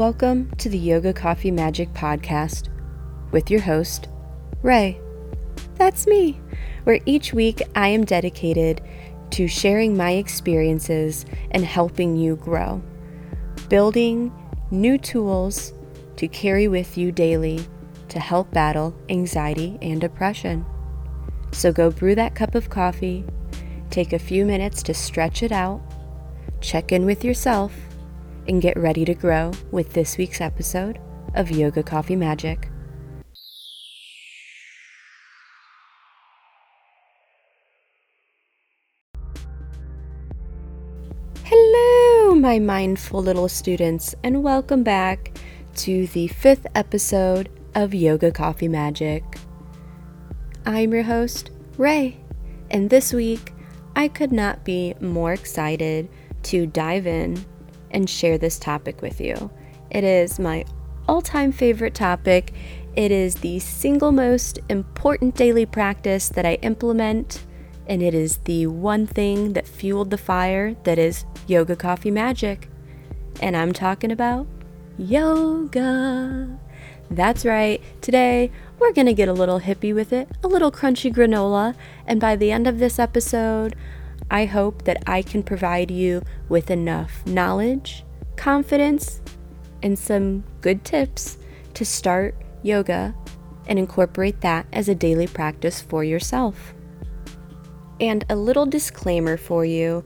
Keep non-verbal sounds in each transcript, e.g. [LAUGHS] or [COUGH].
Welcome to the Yoga Coffee Magic Podcast with your host, Ray. That's me, where each week I am dedicated to sharing my experiences and helping you grow, building new tools to carry with you daily to help battle anxiety and depression. So go brew that cup of coffee, take a few minutes to stretch it out, check in with yourself and get ready to grow with this week's episode of Yoga Coffee Magic. Hello, my mindful little students, and welcome back to the fifth episode of Yoga Coffee Magic. I'm your host, Ray, and this week I could not be more excited to dive in and share this topic with you. It is my all time favorite topic. It is the single most important daily practice that I implement, and it is the one thing that fueled the fire that is yoga coffee magic. And I'm talking about yoga. That's right, today we're gonna get a little hippie with it, a little crunchy granola, and by the end of this episode, I hope that I can provide you with enough knowledge, confidence, and some good tips to start yoga and incorporate that as a daily practice for yourself. And a little disclaimer for you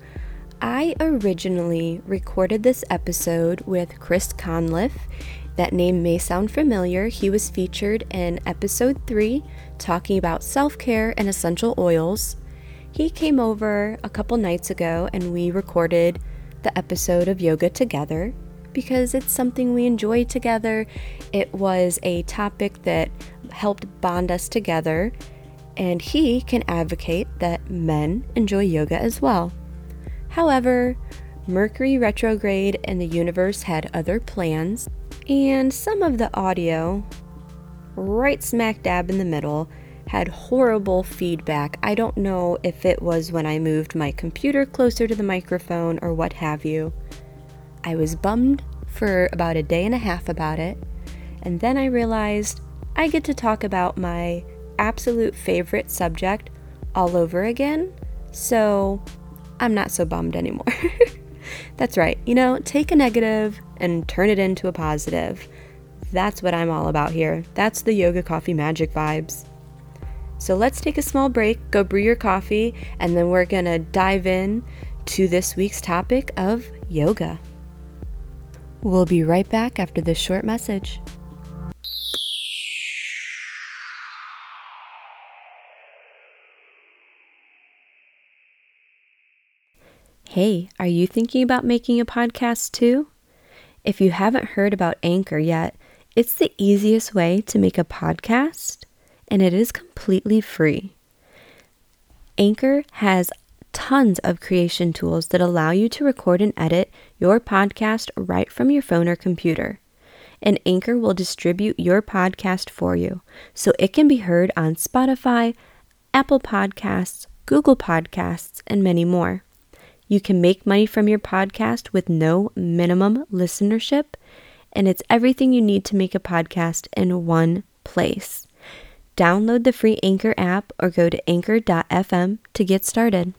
I originally recorded this episode with Chris Conliff. That name may sound familiar. He was featured in episode 3 talking about self care and essential oils. He came over a couple nights ago and we recorded the episode of yoga together because it's something we enjoy together. It was a topic that helped bond us together, and he can advocate that men enjoy yoga as well. However, Mercury retrograde and the universe had other plans, and some of the audio, right smack dab in the middle, had horrible feedback. I don't know if it was when I moved my computer closer to the microphone or what have you. I was bummed for about a day and a half about it, and then I realized I get to talk about my absolute favorite subject all over again, so I'm not so bummed anymore. [LAUGHS] That's right, you know, take a negative and turn it into a positive. That's what I'm all about here. That's the yoga coffee magic vibes. So let's take a small break, go brew your coffee, and then we're going to dive in to this week's topic of yoga. We'll be right back after this short message. Hey, are you thinking about making a podcast too? If you haven't heard about Anchor yet, it's the easiest way to make a podcast and it is completely free. Anchor has tons of creation tools that allow you to record and edit your podcast right from your phone or computer. And Anchor will distribute your podcast for you so it can be heard on Spotify, Apple Podcasts, Google Podcasts, and many more. You can make money from your podcast with no minimum listenership, and it's everything you need to make a podcast in one place. Download the free Anchor app or go to anchor.fm to get started.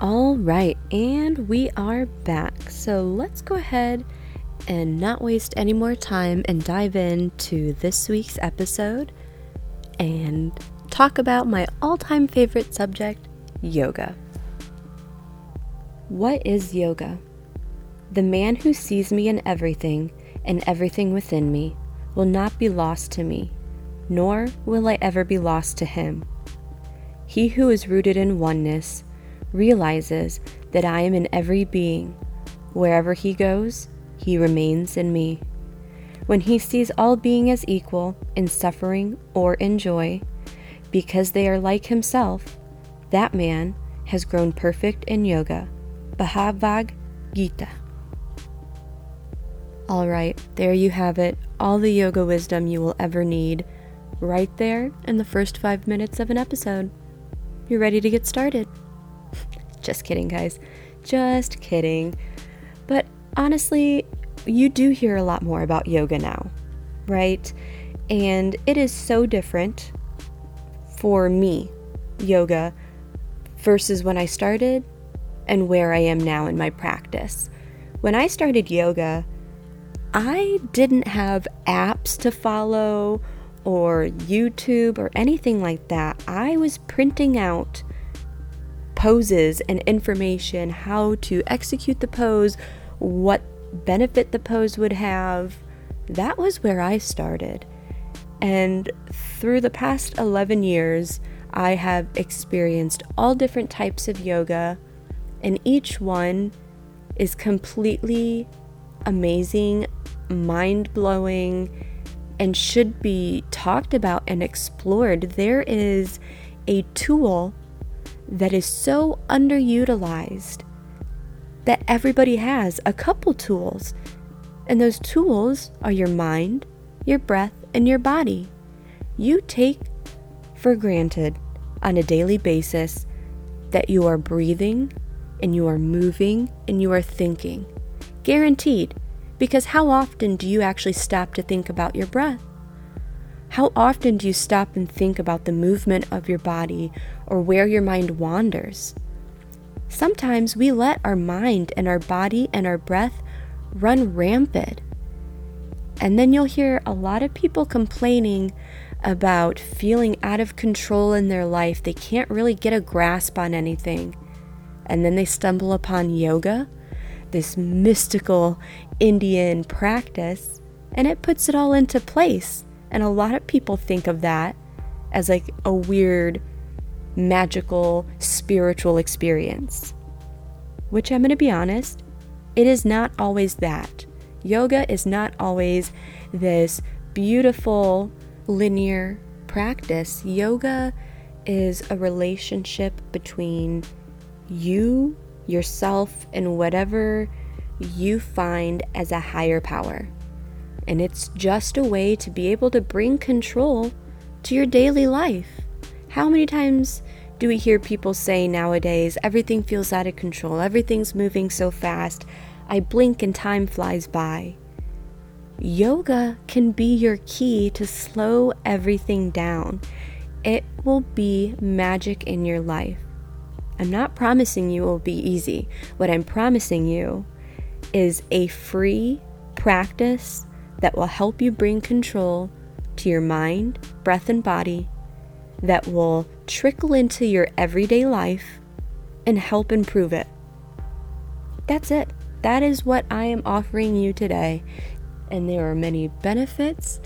All right, and we are back. So let's go ahead and not waste any more time and dive into this week's episode and talk about my all time favorite subject yoga. What is yoga? The man who sees me in everything and everything within me will not be lost to me nor will I ever be lost to him. He who is rooted in oneness realizes that I am in every being. Wherever he goes, he remains in me. When he sees all being as equal in suffering or in joy, because they are like himself, that man has grown perfect in yoga. Bhagavad Gita. All right, there you have it. All the yoga wisdom you will ever need right there in the first five minutes of an episode. You're ready to get started. [LAUGHS] Just kidding, guys. Just kidding. But honestly, you do hear a lot more about yoga now, right? And it is so different for me, yoga, versus when I started and where I am now in my practice. When I started yoga, I didn't have apps to follow or YouTube or anything like that. I was printing out poses and information, how to execute the pose, what benefit the pose would have. That was where I started. And through the past 11 years, I have experienced all different types of yoga, and each one is completely amazing, mind blowing, and should be talked about and explored. There is a tool that is so underutilized that everybody has a couple tools. And those tools are your mind, your breath, and your body. You take for granted on a daily basis that you are breathing and you are moving and you are thinking. Guaranteed. Because how often do you actually stop to think about your breath? How often do you stop and think about the movement of your body or where your mind wanders? Sometimes we let our mind and our body and our breath run rampant. And then you'll hear a lot of people complaining about feeling out of control in their life. They can't really get a grasp on anything. And then they stumble upon yoga, this mystical Indian practice, and it puts it all into place. And a lot of people think of that as like a weird, magical, spiritual experience. Which I'm going to be honest, it is not always that. Yoga is not always this beautiful, linear practice. Yoga is a relationship between you, yourself, and whatever you find as a higher power. And it's just a way to be able to bring control to your daily life. How many times do we hear people say nowadays, everything feels out of control, everything's moving so fast, I blink and time flies by? Yoga can be your key to slow everything down. It will be magic in your life. I'm not promising you it will be easy. What I'm promising you is a free practice that will help you bring control to your mind, breath, and body, that will trickle into your everyday life and help improve it. That's it. That is what I am offering you today. And there are many benefits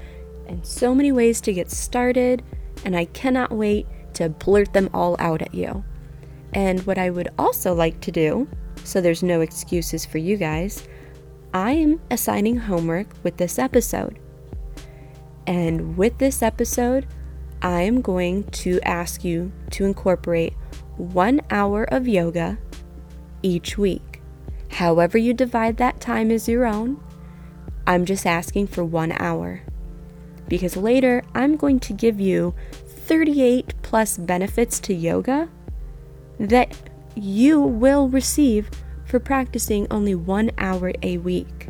and so many ways to get started, and I cannot wait to blurt them all out at you. And what I would also like to do, so there's no excuses for you guys, I am assigning homework with this episode. And with this episode, I am going to ask you to incorporate one hour of yoga each week. However, you divide that time is your own. I'm just asking for one hour. Because later, I'm going to give you 38 plus benefits to yoga that you will receive for practicing only one hour a week.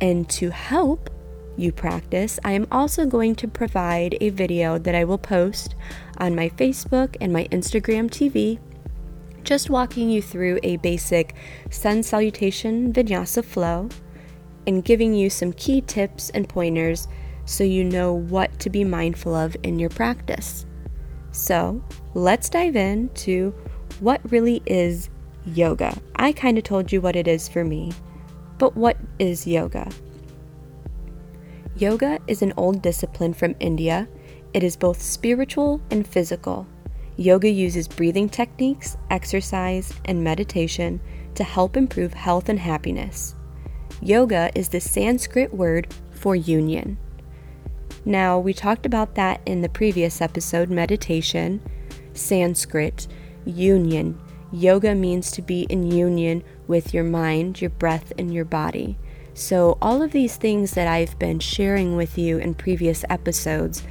And to help you practice, I am also going to provide a video that I will post on my Facebook and my Instagram TV, just walking you through a basic sun salutation vinyasa flow and giving you some key tips and pointers so you know what to be mindful of in your practice. So, let's dive into what really is yoga. I kind of told you what it is for me, but what is yoga? Yoga is an old discipline from India. It is both spiritual and physical. Yoga uses breathing techniques, exercise, and meditation to help improve health and happiness. Yoga is the Sanskrit word for union. Now, we talked about that in the previous episode meditation, Sanskrit, union, Yoga means to be in union with your mind, your breath, and your body. So, all of these things that I've been sharing with you in previous episodes,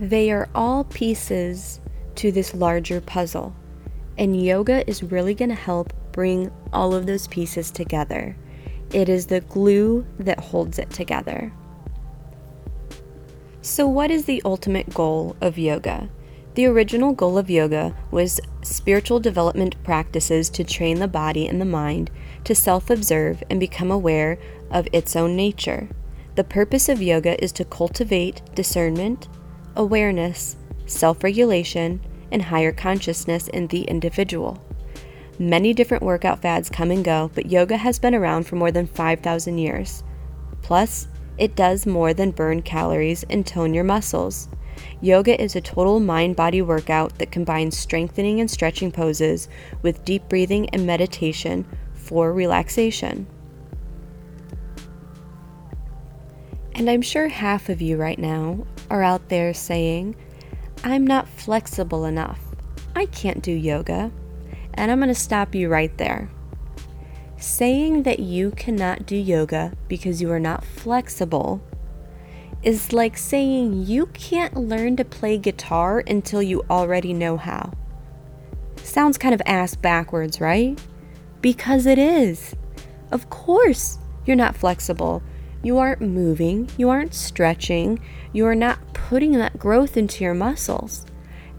they are all pieces to this larger puzzle. And yoga is really going to help bring all of those pieces together. it is the glue that holds it together. So, what is the ultimate goal of yoga? The original goal of yoga was spiritual development practices to train the body and the mind to self observe and become aware of its own nature. The purpose of yoga is to cultivate discernment, awareness, self regulation, and higher consciousness in the individual. Many different workout fads come and go, but yoga has been around for more than 5,000 years. Plus, it does more than burn calories and tone your muscles. Yoga is a total mind body workout that combines strengthening and stretching poses with deep breathing and meditation for relaxation. And I'm sure half of you right now are out there saying, I'm not flexible enough. I can't do yoga. And I'm going to stop you right there. Saying that you cannot do yoga because you are not flexible is like saying you can't learn to play guitar until you already know how. Sounds kind of ass backwards, right? Because it is. Of course, you're not flexible. You aren't moving, you aren't stretching, you are not putting that growth into your muscles.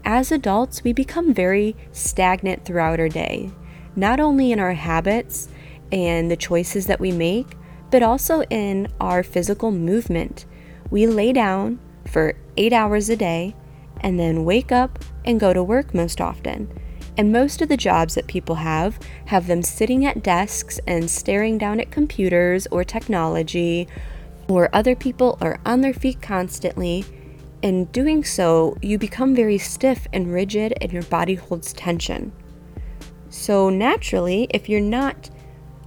As adults, we become very stagnant throughout our day, not only in our habits and the choices that we make, but also in our physical movement we lay down for eight hours a day and then wake up and go to work most often. And most of the jobs that people have have them sitting at desks and staring down at computers or technology, or other people are on their feet constantly. In doing so, you become very stiff and rigid, and your body holds tension. So, naturally, if you're not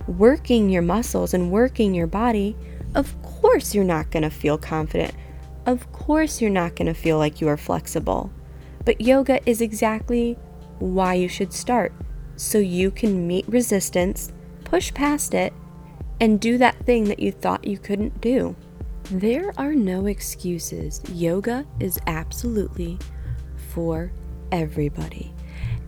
working your muscles and working your body, of course you're not going to feel confident. Of course you're not going to feel like you are flexible. But yoga is exactly why you should start. So you can meet resistance, push past it, and do that thing that you thought you couldn't do. There are no excuses. Yoga is absolutely for everybody.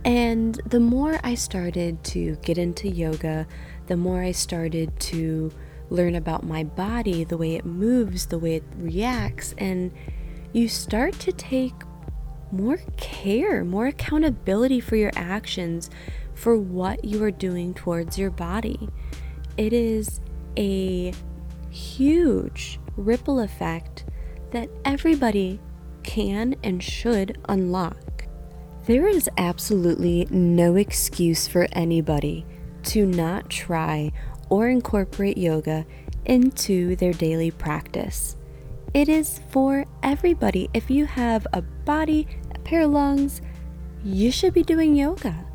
And the more I started to get into yoga, the more I started to learn about my body, the way it moves, the way it reacts, and you start to take more care, more accountability for your actions, for what you are doing towards your body. It is a huge ripple effect that everybody can and should unlock. There is absolutely no excuse for anybody to not try or incorporate yoga into their daily practice. It is for everybody. If you have a body, a pair of lungs, you should be doing yoga.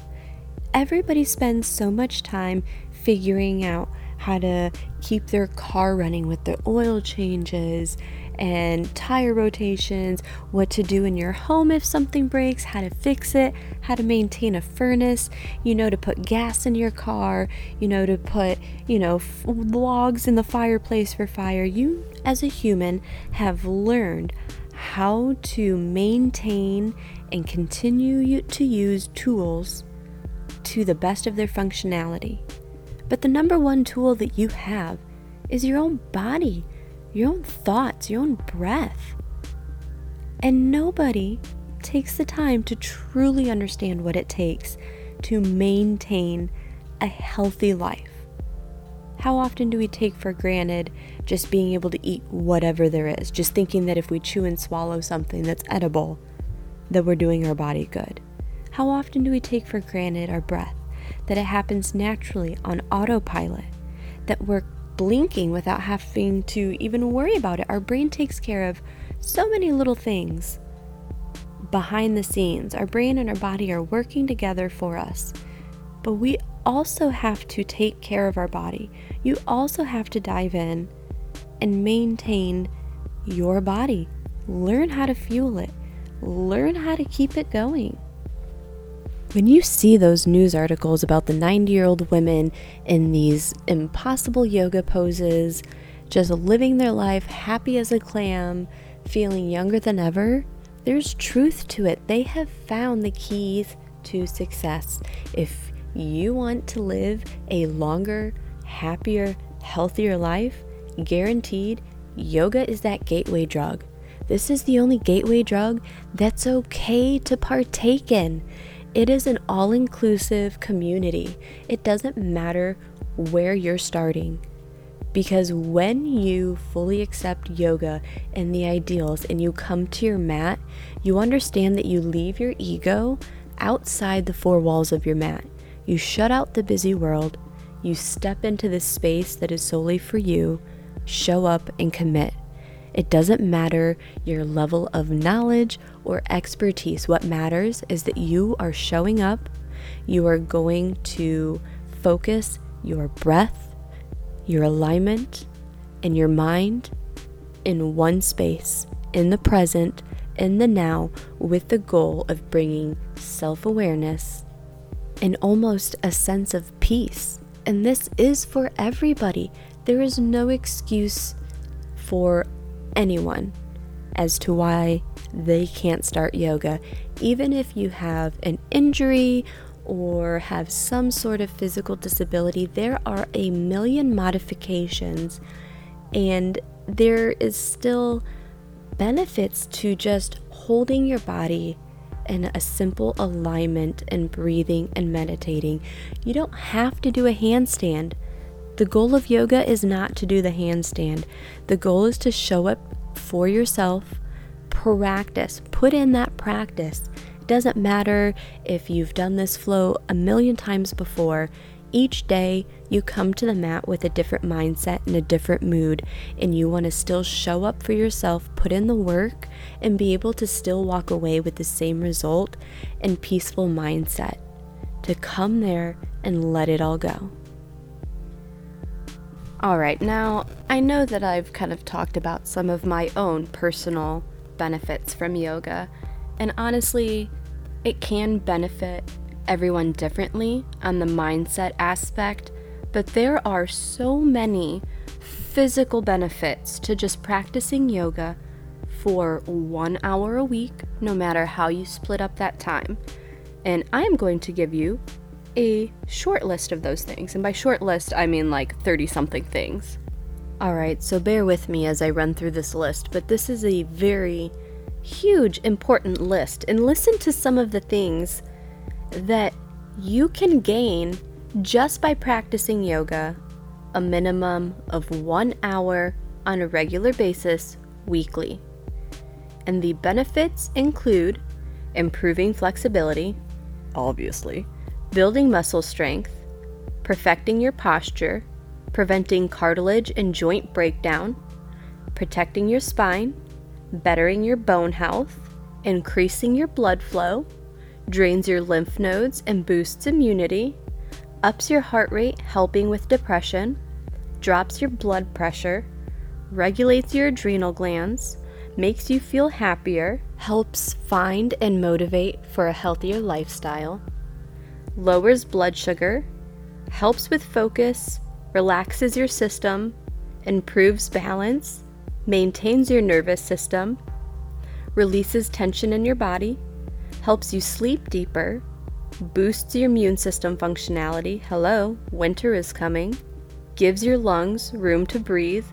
Everybody spends so much time figuring out how to keep their car running with the oil changes and tire rotations, what to do in your home if something breaks, how to fix it, how to maintain a furnace, you know, to put gas in your car, you know, to put, you know, f- logs in the fireplace for fire. You, as a human, have learned how to maintain and continue to use tools to the best of their functionality. But the number one tool that you have is your own body your own thoughts, your own breath. And nobody takes the time to truly understand what it takes to maintain a healthy life. How often do we take for granted just being able to eat whatever there is, just thinking that if we chew and swallow something that's edible, that we're doing our body good? How often do we take for granted our breath, that it happens naturally on autopilot, that we're blinking without having to even worry about it. Our brain takes care of so many little things behind the scenes. Our brain and our body are working together for us. But we also have to take care of our body. You also have to dive in and maintain your body. Learn how to fuel it, learn how to keep it going. When you see those news articles about the 90 year old women in these impossible yoga poses, just living their life happy as a clam, feeling younger than ever, there's truth to it. They have found the keys to success. If you want to live a longer, happier, healthier life, guaranteed, yoga is that gateway drug. This is the only gateway drug that's okay to partake in. It is an all inclusive community. It doesn't matter where you're starting. Because when you fully accept yoga and the ideals and you come to your mat, you understand that you leave your ego outside the four walls of your mat. You shut out the busy world, you step into this space that is solely for you, show up and commit. It doesn't matter your level of knowledge or expertise. What matters is that you are showing up, you are going to focus your breath your alignment, and your mind in one space, in the present, in the now, with the goal of bringing self awareness and almost a sense of peace. And this is for everybody. There is no excuse for anyone as to why they can't start yoga, even if you have an injury or have some sort of physical disability, there are a million modifications, and there is still benefits to just holding your body in a simple alignment and breathing and meditating. You don't have to do a handstand. The goal of yoga is not to do the handstand. The goal is to show up for yourself, practice, put in that practice doesn't matter if you've done this flow a million times before. Each day, you come to the mat with a different mindset and a different mood, and you want to still show up for yourself, put in the work, and be able to still walk away with the same result and peaceful mindset. To come there and let it all go. Alright, now I know that I've kind of talked about some of my own personal benefits from yoga, and honestly, it can benefit everyone differently on the mindset aspect, but there are so many physical benefits to just practicing yoga for one hour a week, no matter how you split up that time. And I am going to give you a short list of those things. And by short list, I mean like 30 something things. Alright, so bear with me as I run through this list, but this is a very huge, important list and listen to some of the things that you can gain just by practicing yoga a minimum of one hour on a regular basis weekly. And the benefits include improving flexibility, obviously, building muscle strength, perfecting your posture, preventing cartilage and joint breakdown, protecting your spine, bettering your bone health, increasing your blood flow, drains your lymph nodes and boosts immunity, ups your heart rate, helping with depression, drops your blood pressure, regulates your adrenal glands, makes you feel happier, helps find and motivate for a healthier lifestyle, lowers blood sugar, helps with focus, relaxes your system, improves balance, maintains your nervous system, releases tension in your body, helps you sleep deeper, boosts your immune system functionality. Hello, winter is coming. Gives your lungs room to breathe,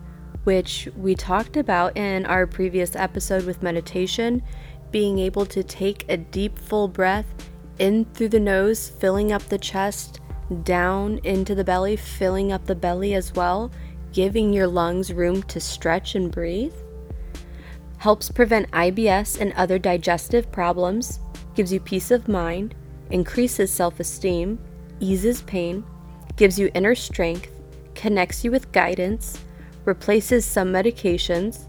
which we talked about in our previous episode with meditation. Being able to take a deep, full breath in through the nose, filling up the chest, down into the belly, filling up the belly as well giving your lungs room to stretch and breathe, helps prevent IBS and other digestive problems, gives you peace of mind, increases self esteem, eases pain, gives you inner strength, connects you with guidance, replaces some medications,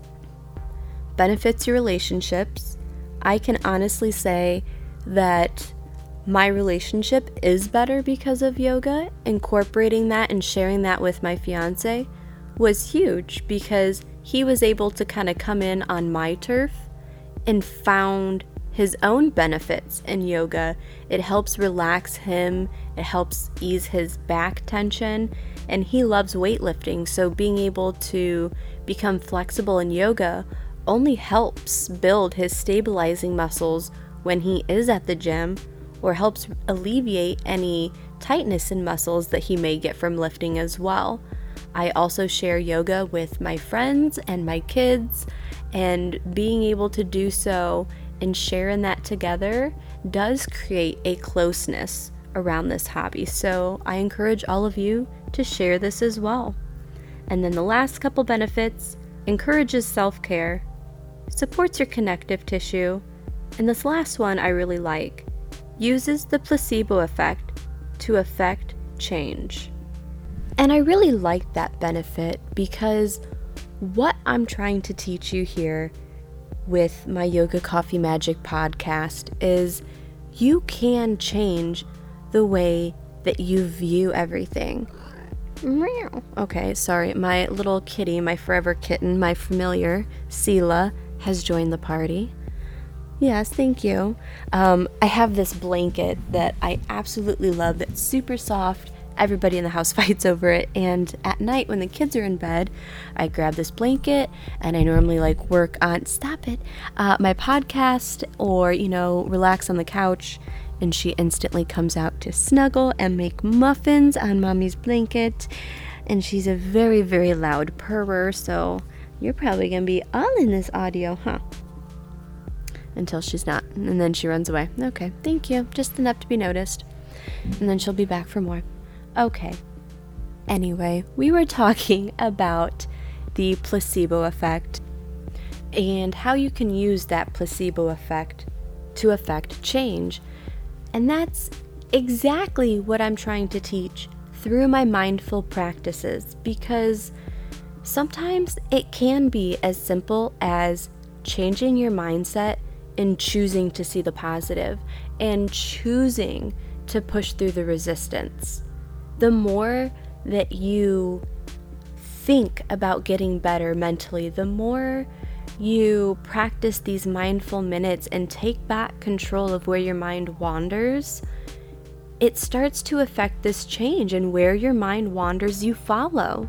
benefits your relationships. I can honestly say that my relationship is better because of yoga. Incorporating that and sharing that with my fiance was huge because he was able to kind of come in on my turf and found his own benefits in yoga. It helps relax him, it helps ease his back tension, and he loves weightlifting. So, being able to become flexible in yoga only helps build his stabilizing muscles when he is at the gym or helps alleviate any tightness in muscles that he may get from lifting as well. I also share yoga with my friends and my kids, and being able to do so and sharing that together does create a closeness around this hobby. So I encourage all of you to share this as well. And then the last couple benefits encourages self care, supports your connective tissue, and this last one I really like uses the placebo effect to affect change. And I really like that benefit because what I'm trying to teach you here with my Yoga Coffee Magic podcast is you can change the way that you view everything. Okay, sorry. My little kitty, my forever kitten, my familiar, Sela, has joined the party. Yes, thank you. Um, I have this blanket that I absolutely love that's super soft. Everybody in the house [LAUGHS] fights over it. And at night, when the kids are in bed, I grab this blanket and I normally like work on, stop it, uh, my podcast or, you know, relax on the couch. And she instantly comes out to snuggle and make muffins on mommy's blanket. And she's a very, very loud purrer. So you're probably going to be all in this audio, huh? Until she's not. And then she runs away. Okay, thank you. Just enough to be noticed. And then she'll be back for more. Okay. Anyway, we were talking [LAUGHS] about the placebo effect and how you can use that placebo effect to affect change. And that's exactly what I'm trying to teach through my mindful practices because sometimes it can be as simple as changing your mindset in choosing to see the positive and choosing to push through the resistance. The more that you think about getting better mentally, the more you practice these mindful minutes and take back control of where your mind wanders, it starts to affect this change and where your mind wanders, you follow.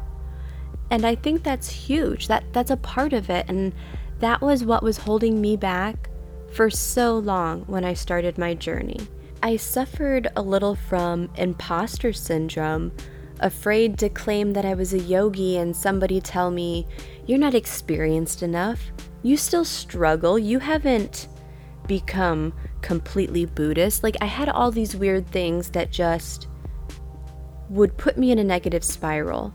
And I think that's huge. That that's a part of it and that was what was holding me back for so long when I started my journey. I suffered a little from imposter syndrome, afraid to claim that I was a yogi and somebody tell me, You're not experienced enough. You still struggle. You haven't become completely Buddhist. Like, I had all these weird things that just would put me in a negative spiral.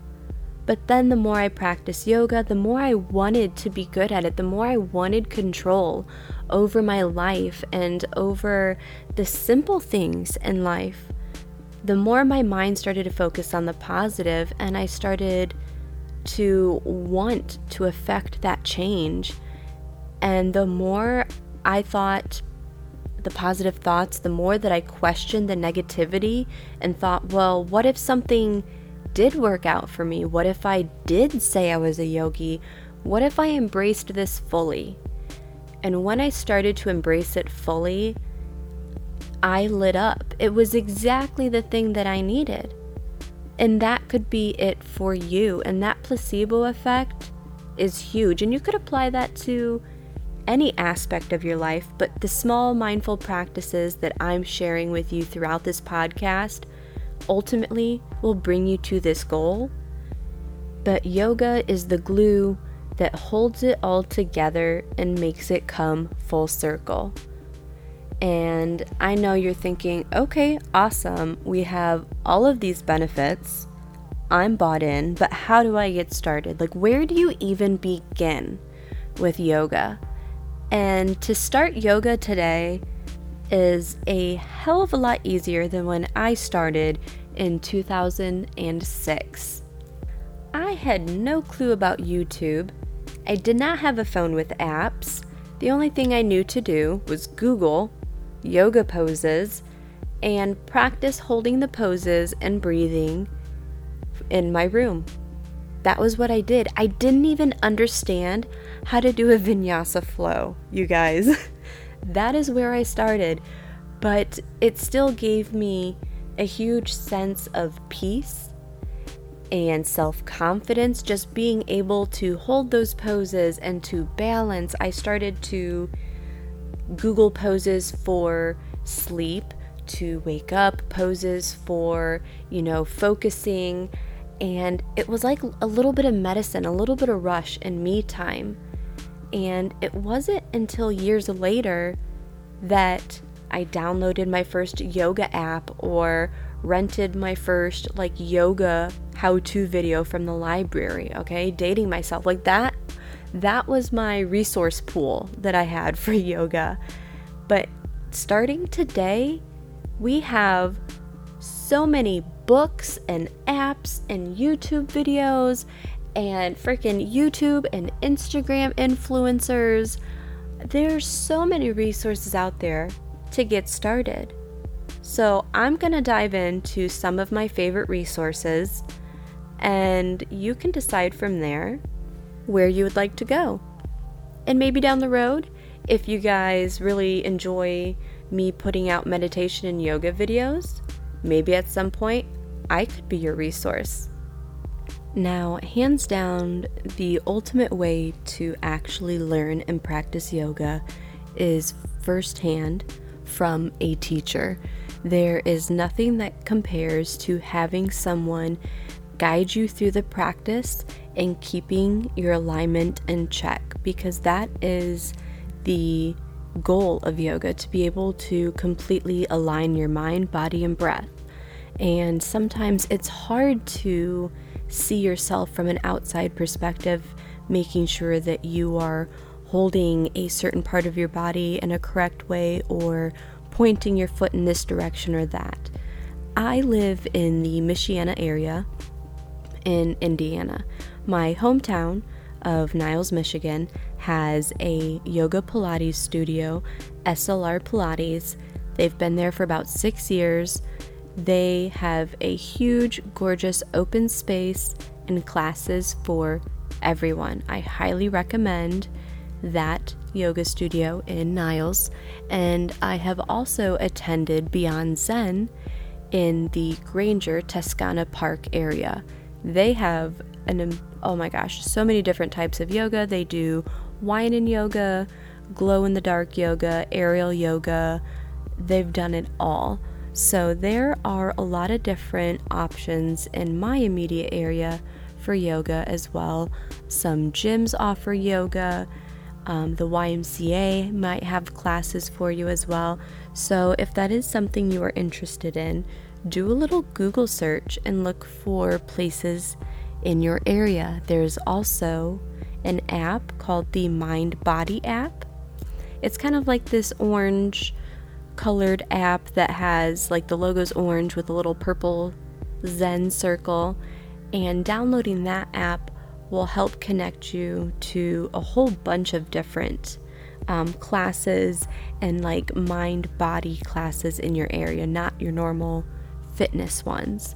But then the more I practiced yoga, the more I wanted to be good at it, the more I wanted control over my life and over the simple things in life. The more my mind started to focus on the positive, and I started to want to affect that change. And the more I thought the positive thoughts, the more that I questioned the negativity and thought, well, what if something did work out for me? What if I did say I was a yogi? What if I embraced this fully? And when I started to embrace it fully, I lit up. It was exactly the thing that I needed. And that could be it for you. And that placebo effect is huge. And you could apply that to any aspect of your life, but the small mindful practices that I'm sharing with you throughout this podcast ultimately will bring you to this goal. But yoga is the glue that holds it all together and makes it come full circle. And I know you're thinking, okay, awesome. We have all of these benefits. I'm bought in, but how do I get started? Like, where do you even begin with yoga? And to start yoga today, is a hell of a lot easier than when I started in 2006. I had no clue about YouTube. I did not have a phone with apps. The only thing I knew to do was Google yoga poses and practice holding the poses and breathing in my room. That was what I did. I didn't even understand how to do a vinyasa flow, you guys. [LAUGHS] that is where I started, but it still gave me a huge sense of peace and self confidence, just being able to hold those poses and to balance. I started to Google poses for sleep, to wake up, poses for, you know, focusing. And it was like a little bit of medicine, a little bit of rush and me time. And it wasn't until years later that I downloaded my first yoga app or rented my first like yoga how to video from the library, okay? Dating myself. Like that that was my resource pool that I had [LAUGHS] for yoga. But starting today, we have so many books and apps and YouTube videos and freaking YouTube and Instagram influencers. There's so many resources out there to get started. So, I'm going to dive into some of my favorite resources, and you can decide from there where you would like to go. And maybe down the road, if you guys really enjoy me putting out meditation and yoga videos, maybe at some point I could be your resource. Now, hands down, the ultimate way to actually learn and practice yoga is firsthand from a teacher. There is nothing that compares to having someone guide you through the practice and keeping your alignment in check because that is the goal of yoga to be able to completely align your mind, body, and breath. And sometimes it's hard to see yourself from an outside perspective, making sure that you are holding a certain part of your body in a correct way or pointing your foot in this direction or that. I live in the Michiana area in Indiana. My hometown of Niles, Michigan has a yoga Pilates studio, SLR Pilates. They've been there for about six years. They have a huge, gorgeous open space and classes for everyone. I highly recommend that yoga studio in Niles, and I have also attended Beyond Zen in the Granger Toscana Park area. They have an oh my gosh, so many different types of yoga. They do wine and yoga, glow in the dark yoga, aerial yoga. They've done it all. So there are a lot of different options in my immediate area for yoga as well. Some gyms offer yoga. Um, the YMCA might have classes for you as well. So, if that is something you are interested in, do a little Google search and look for places in your area. There's also an app called the Mind Body app. It's kind of like this orange colored app that has like the logo's orange with a little purple Zen circle. And downloading that app will help connect you to a whole bunch of different um, classes and like mind body classes in your area, not your normal fitness ones.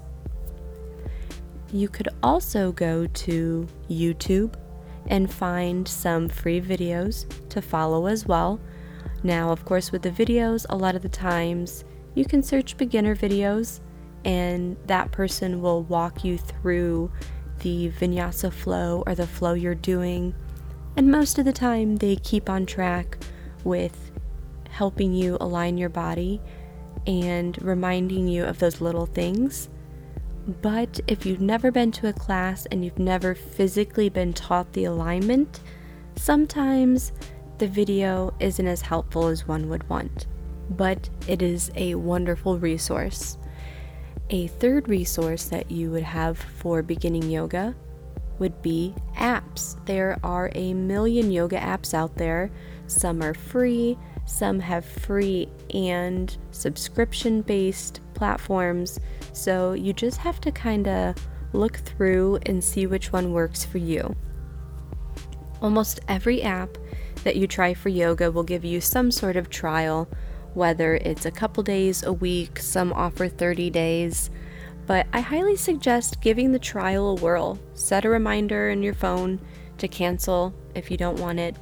You could also go to YouTube and find some free videos to follow as well. Now, of course, with the videos, a lot of the times you can search beginner videos and that person will walk you through the vinyasa flow or the flow you're doing. And most of the time, they keep on track with helping you align your body and reminding you of those little things. But if you've never been to a class and you've never physically been taught the alignment, sometimes the video isn't as helpful as one would want. But it is a wonderful resource. A third resource that you would have for beginning yoga would be apps. There are a million yoga apps out there. Some are free, some have free and subscription based platforms. So you just have to kind of look through and see which one works for you. Almost every app that you try for yoga will give you some sort of trial, whether it's a couple days, a week, some offer 30 days. But I highly suggest giving the trial a whirl. Set a reminder in your phone to cancel if you don't want it,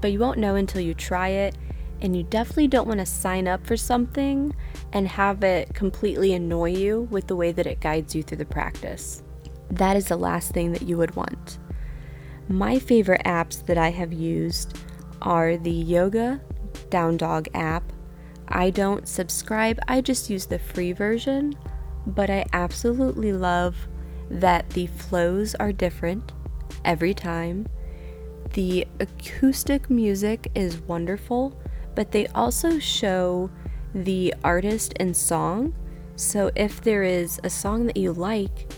but you won't know until you try it and you definitely don't want to sign up for something and have it completely annoy you with the way that it guides you through the practice. That is the last thing that you would want. My favorite apps that I have used are the Yoga Down Dog app. I don't subscribe, I just use the free version, but I absolutely love that the flows are different every time. The acoustic music is wonderful, but they also show the artist and song. So if there is a song that you like,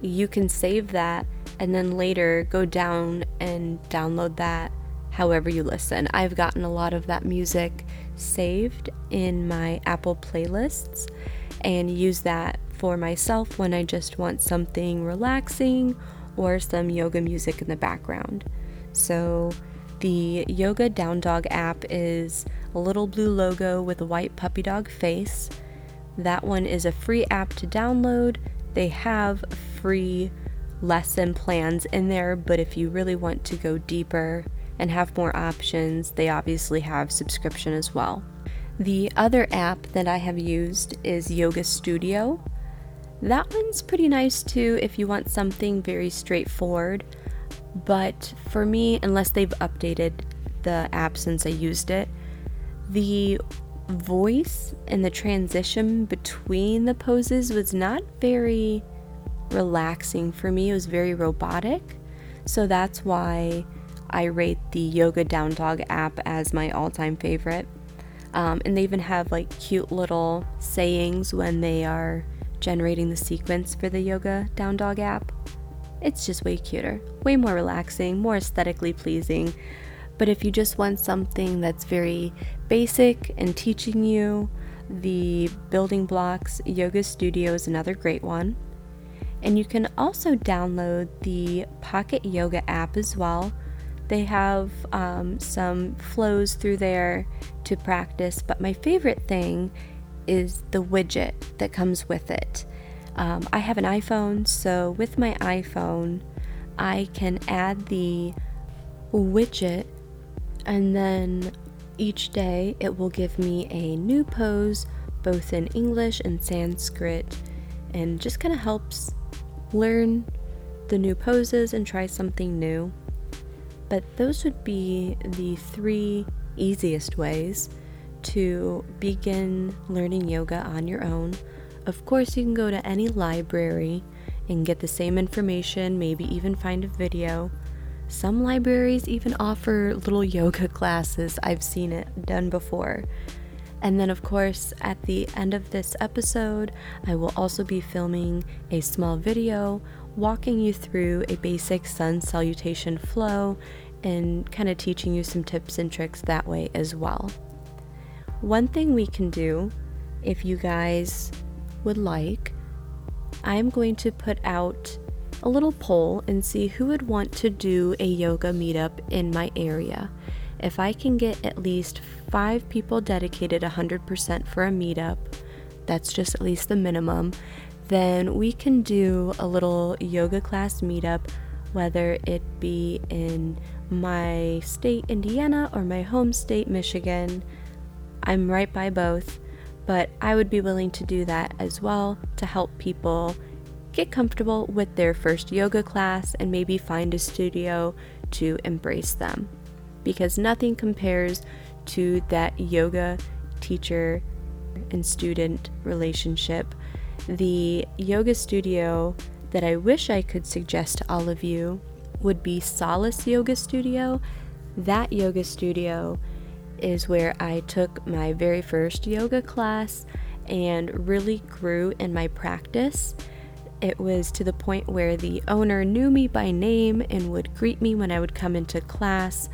you can save that and then later go down and download that however you listen. I've gotten a lot of that music saved in my Apple playlists and use that for myself when I just want something relaxing or some yoga music in the background. So, the Yoga Down Dog app is a little blue logo with a white puppy dog face. That one is a free app to download. They have free lesson plans in there, but if you really want to go deeper and have more options, they obviously have subscription as well. The other app that I have used is Yoga Studio. That one's pretty nice too if you want something very straightforward. But for me, unless they've updated the app since I used it, the voice and the transition between the poses was not very relaxing for me. It was very robotic. So that's why I rate the Yoga Down Dog app as my all time favorite. Um, and they even have like cute little sayings when they are generating the sequence for the Yoga Down Dog app. It's just way cuter, way more relaxing, more aesthetically pleasing. But if you just want something that's very basic and teaching you the building blocks, Yoga Studio is another great one. And you can also download the Pocket Yoga app as well. They have um, some flows through there to practice, but my favorite thing is the widget that comes with it. Um, I have an iPhone, so with my iPhone, I can add the widget, and then each day it will give me a new pose, both in English and Sanskrit, and just kind of helps learn the new poses and try something new. But those would be the three easiest ways to begin learning yoga on your own. Of course, you can go to any library and get the same information, maybe even find a video. Some libraries even offer little yoga [LAUGHS] classes. I've seen it done before. And then, of course, at the end of this episode, I will also be filming a small video walking you through a basic sun salutation flow and kind of teaching you some tips and tricks that way as well. One thing we can do, if you guys would like, I'm going to put out a little poll and see who would want to do a yoga meetup in my area. If I can get at least five people dedicated 100% for a meetup, that's just at least the minimum, then we can do a little yoga class meetup, whether it be in my state, Indiana, or my home state, Michigan. I'm right by both, but I would be willing to do that as well to help people get comfortable with their first yoga class and maybe find a studio to embrace them. Because nothing compares to that yoga teacher and student relationship. The yoga studio that I wish I could suggest to all of you would be Solace Yoga Studio. That yoga studio is where I took my very first yoga class and really grew in my practice. It was to the point where the owner knew me by name and would greet me when I would come into class.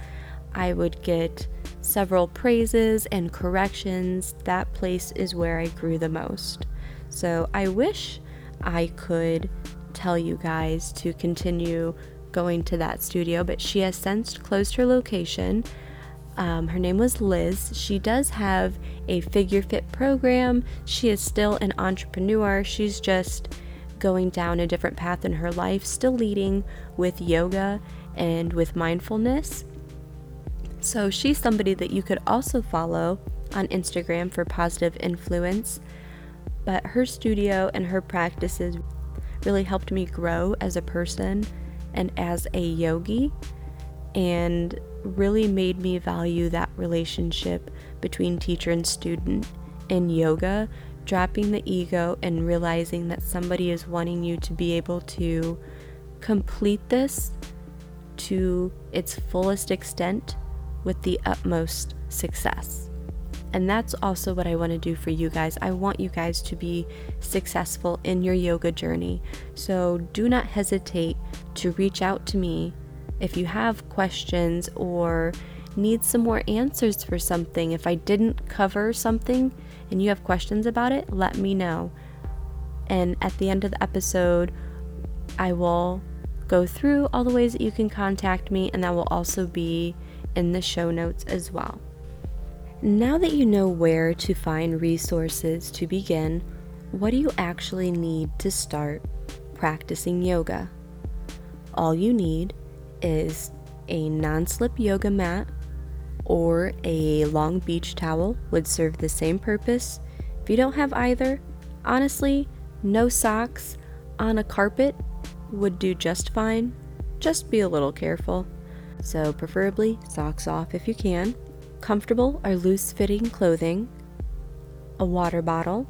I would get several praises and corrections. That place is where I grew the most. So I wish I could tell you guys to continue going to that studio, but she has since closed her location. Um, her name was Liz. She does have a figure fit program. She is still an entrepreneur. She's just going down a different path in her life, still leading with yoga and with mindfulness. So she's somebody that you could also follow on Instagram for positive influence. But her studio and her practices really helped me grow as a person and as a yogi and really made me value that relationship between teacher and student in yoga dropping the ego and realizing that somebody is wanting you to be able to complete this to its fullest extent with the utmost success. And that's also what I want to do for you guys. I want you guys to be successful in your yoga journey. So do not hesitate to reach out to me if you have questions or need some more answers for something. If I didn't cover something and you have questions about it, let me know. And at the end of the episode, I will go through all the ways that you can contact me, and that will also be in the show notes as well. Now that you know where to find resources to begin, what do you actually need to start practicing yoga? All you need is a non slip yoga mat or a long beach towel would serve the same purpose. If you don't have either, honestly, no socks on a carpet would do just fine. Just be a little careful. So, preferably socks off if you can, comfortable or loose fitting clothing, a water bottle,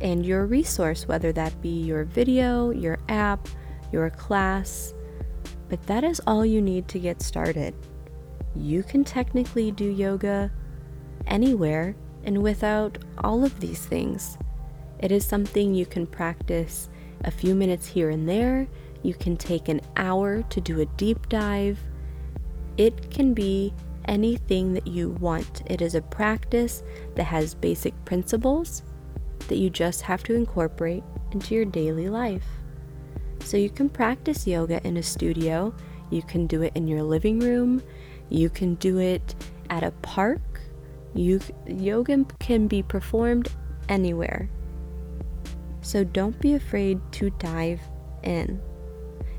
and your resource, whether that be your video, your app, your class. But that is all you need to get started you can technically do yoga anywhere and without all of these things. It is something you can practice a few minutes here and there. You can take an hour to do a deep dive. It can be anything that you want. It is a practice that has basic principles that you just have to incorporate into your daily life. So you can practice yoga in a studio, you can do it in your living room, you can do it at a park. You, yoga can be performed anywhere. So don't be afraid to dive in.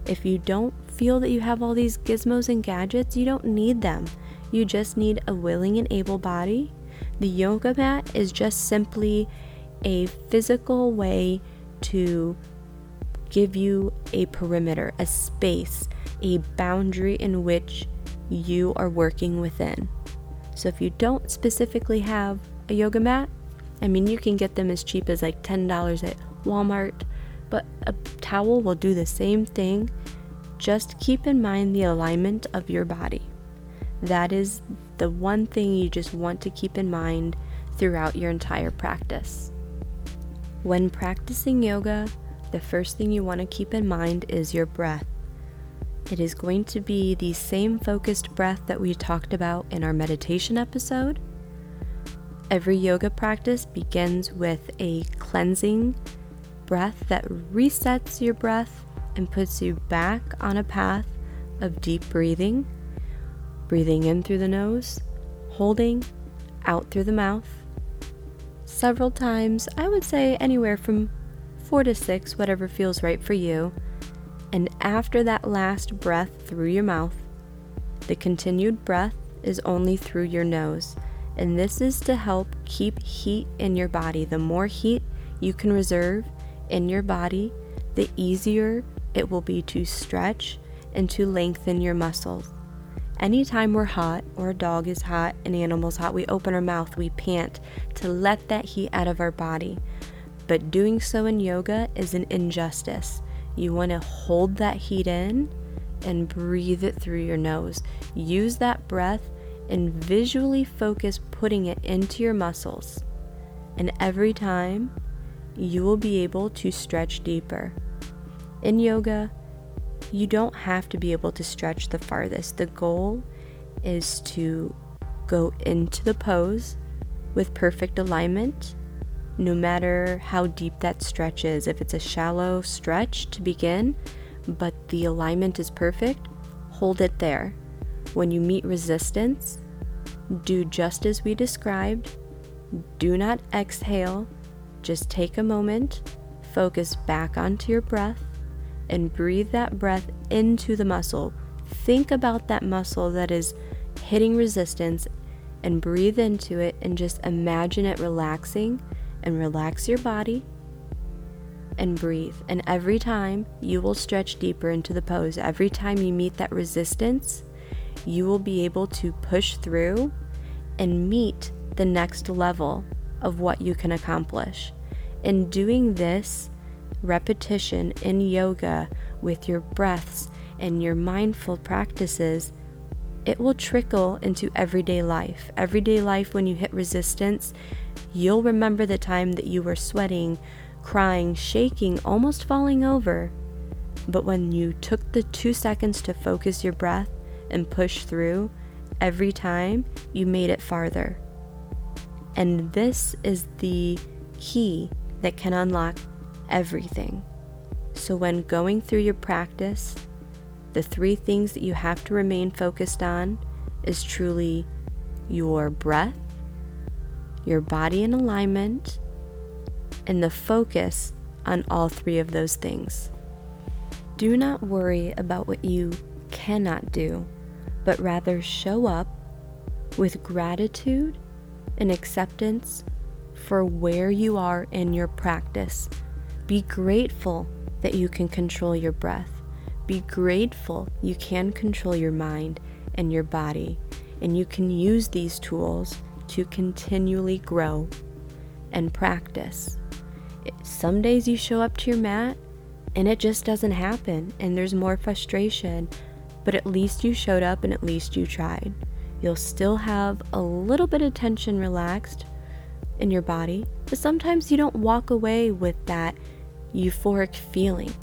If you don't feel that you have all these gizmos and gadgets, you don't need them. You just need a willing and able body. The yoga mat is just simply a physical way to give you a perimeter, a space, a boundary in which you are working within. So if you don't specifically have a yoga mat, I mean, you can get them as cheap as like $10 at Walmart, but a towel will do the same thing. Just keep in mind the alignment of your body. That is the one thing you just want to keep in mind throughout your entire practice. When practicing yoga, the first thing you want to keep in mind is your breath. It is going to be the same focused breath that we talked about in our meditation episode. Every yoga practice begins with a cleansing breath that resets your breath and puts you back on a path of deep breathing. Breathing in through the nose, holding out through the mouth. Several times, I would say anywhere from four to six, whatever feels right for you. And after that last breath through your mouth, the continued breath is only through your nose. And this is to help keep heat in your body. The more heat you can reserve in your body, the easier it will be to stretch and to lengthen your muscles. Anytime we're hot, or a dog is hot, an animal's hot, we open our mouth, we pant to let that heat out of our body. But doing so in yoga is an injustice. You want to hold that heat in and breathe it through your nose. Use that breath and visually focus putting it into your muscles. And every time, you will be able to stretch deeper. In yoga, you don't have to be able to stretch the farthest. The goal is to go into the pose with perfect alignment no matter how deep that stretch is. If it's a shallow stretch to begin, but the alignment is perfect, hold it there. When you meet resistance, do just as we described. Do not exhale. Just take a moment, focus back onto your breath, and breathe that breath into the muscle. Think about that muscle that is hitting resistance and breathe into it and just imagine it relaxing and relax your body and breathe. And every time you will stretch deeper into the pose, every time you meet that resistance, you will be able to push through and meet the next level of what you can accomplish. In doing this repetition in yoga with your breaths and your mindful practices, it will trickle into everyday life. Everyday life, when you hit resistance, you'll remember the time that you were sweating, crying, shaking, almost falling over. But when you took the two seconds to focus your breath and push through, every time you made it farther. And this is the key that can unlock everything. So, when going through your practice, the three things that you have to remain focused on is truly your breath, your body in alignment, and the focus on all three of those things. Do not worry about what you cannot do, but rather show up with gratitude and acceptance for where you are in your practice. Be grateful that you can control your breath. Be grateful you can control your mind and your body, and you can use these tools to continually grow and practice. Some days you show up to your mat and it just doesn't happen, and there's more frustration, but at least you showed up and at least you tried. You'll still have a little bit of tension relaxed in your body, but sometimes you don't walk away with that euphoric feeling.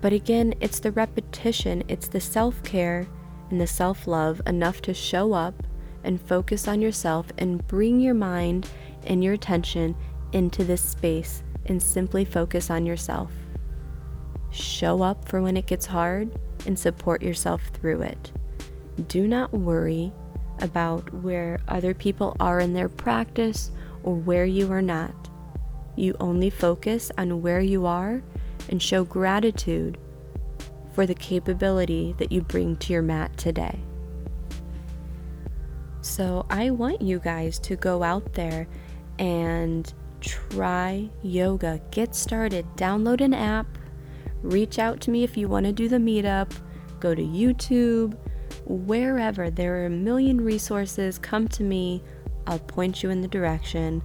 But again, it's the repetition, it's the self care and the self love enough to show up and focus on yourself and bring your mind and your attention into this space and simply focus on yourself. Show up for when it gets hard and support yourself through it. Do not worry about where other people are in their practice or where you are not. You only focus on where you are and show gratitude for the capability that you bring to your mat today. So, I want you guys to go out there and try yoga. Get started. Download an app. Reach out to me if you want to do the meetup. Go to YouTube, wherever. There are a million resources. Come to me. I'll point you in the direction.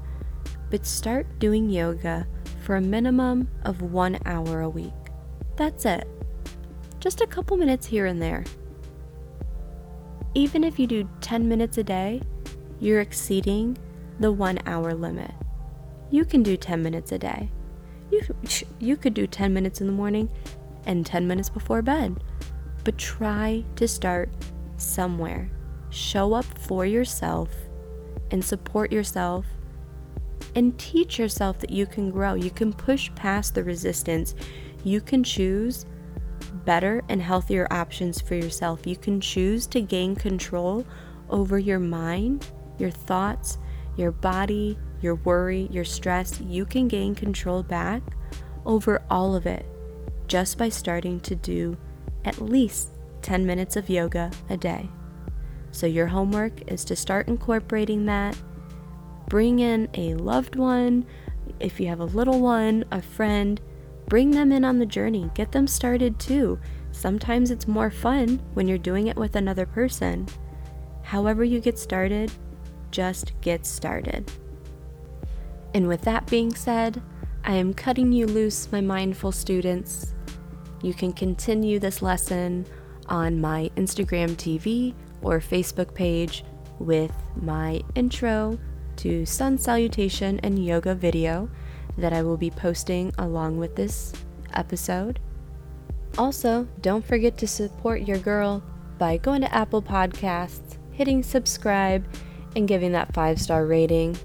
But start doing yoga for a minimum of one hour a week. That's it. Just a couple minutes here and there. Even if you do 10 minutes a day, you're exceeding the one hour limit. You can do 10 minutes a day. You, [LAUGHS] you could do 10 minutes in the morning and 10 minutes before bed. But try to start somewhere. Show up for yourself and support yourself and teach yourself that you can grow. You can push past the resistance. You can choose better and healthier options for yourself. You can choose to gain control over your mind, your thoughts, your body, your worry, your stress. You can gain control back over all of it just by starting to do at least 10 minutes of yoga a day. So, your homework is to start incorporating that. Bring in a loved one, if you have a little one, a friend, bring them in on the journey. Get them started too. Sometimes it's more fun when you're doing it with another person. However, you get started, just get started. And with that being said, I am cutting you loose, my mindful students. You can continue this lesson on my Instagram TV or Facebook page with my intro to sun salutation and yoga video that I will be posting along with this episode. Also, don't forget to support your girl by going to Apple Podcasts, hitting subscribe, and giving that five star rating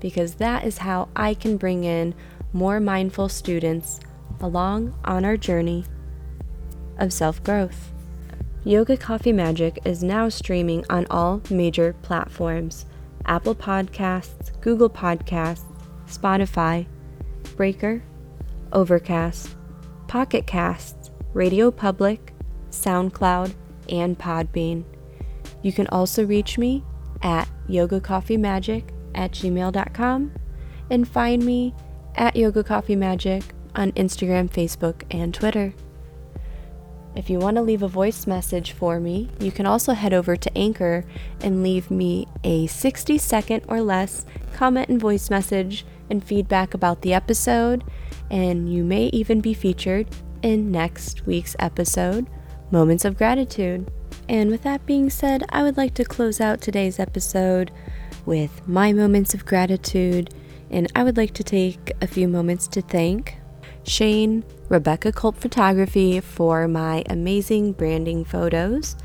because that is how I can bring in more mindful students along on our journey of self growth. Yoga Coffee Magic is now streaming on all major platforms Apple Podcasts, Google Podcasts, Spotify, Breaker, Overcast, Pocket Casts, Radio Public, SoundCloud, and Podbean. You can also reach me at yogacoffeemagic at gmail.com and find me at Yoga Coffee Magic on Instagram, Facebook, and Twitter. If you want to leave a voice message for me, you can also head over to Anchor and leave me a 60 second or less comment and voice message and feedback about the episode, and you may even be featured in next week's episode, Moments of Gratitude. And with that being said, I would like to close out today's episode with my moments of gratitude, and I would like to take a few moments to thank Shane, Rebecca Cult Photography for my amazing branding photos.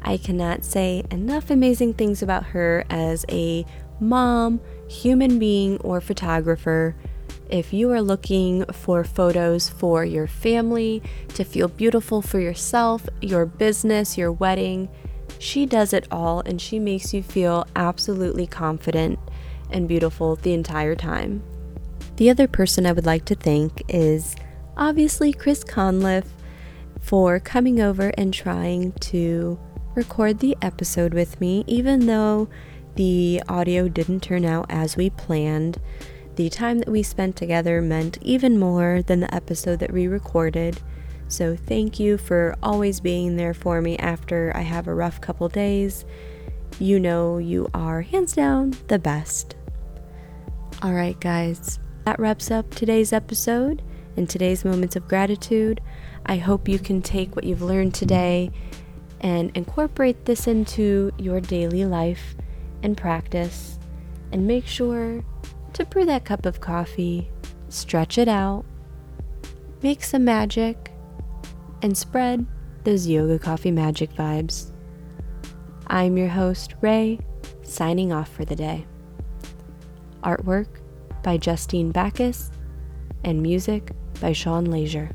I cannot say enough amazing things about her as a mom, human being, or photographer. If you are looking for photos for your family, to feel beautiful for yourself, your business, your wedding, she does it all and she makes you feel absolutely confident and beautiful the entire time. The other person I would like to thank is obviously Chris Conliff for coming over and trying to record the episode with me, even though the audio didn't turn out as we planned. The time that we spent together meant even more than the episode that we recorded. So, thank you for always being there for me after I have a rough couple days. You know, you are hands down the best. All right, guys, that wraps up today's episode and today's moments of gratitude. I hope you can take what you've learned today and incorporate this into your daily life and practice. And make sure to brew that cup of coffee, stretch it out, make some magic, and spread those yoga coffee magic vibes. I'm your host, Ray, signing off for the day. Artwork by Justine Backus, and music by Sean Leisure.